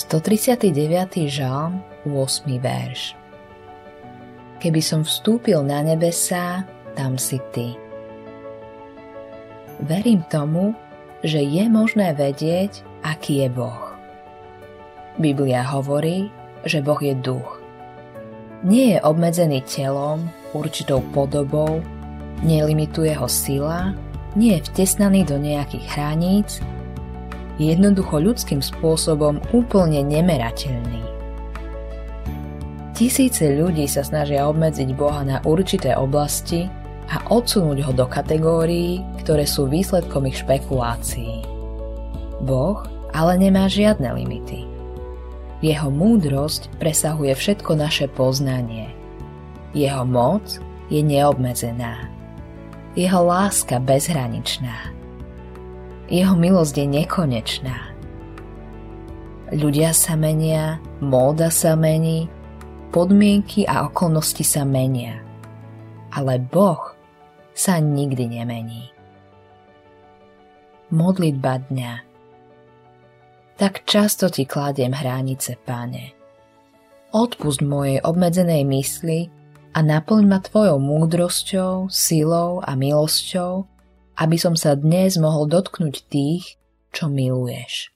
139. žalm, 8. verš. Keby som vstúpil na nebesá, tam si ty. Verím tomu, že je možné vedieť, aký je Boh. Biblia hovorí, že Boh je duch. Nie je obmedzený telom, určitou podobou, nelimituje ho sila, nie je vtesnaný do nejakých hraníc, jednoducho ľudským spôsobom úplne nemerateľný. Tisíce ľudí sa snažia obmedziť Boha na určité oblasti a odsunúť ho do kategórií, ktoré sú výsledkom ich špekulácií. Boh ale nemá žiadne limity. Jeho múdrosť presahuje všetko naše poznanie. Jeho moc je neobmedzená. Jeho láska bezhraničná jeho milosť je nekonečná. Ľudia sa menia, móda sa mení, podmienky a okolnosti sa menia. Ale Boh sa nikdy nemení. Modlitba dňa Tak často ti kladiem hranice, páne. Odpust mojej obmedzenej mysli a naplň ma tvojou múdrosťou, silou a milosťou, aby som sa dnes mohol dotknúť tých, čo miluješ.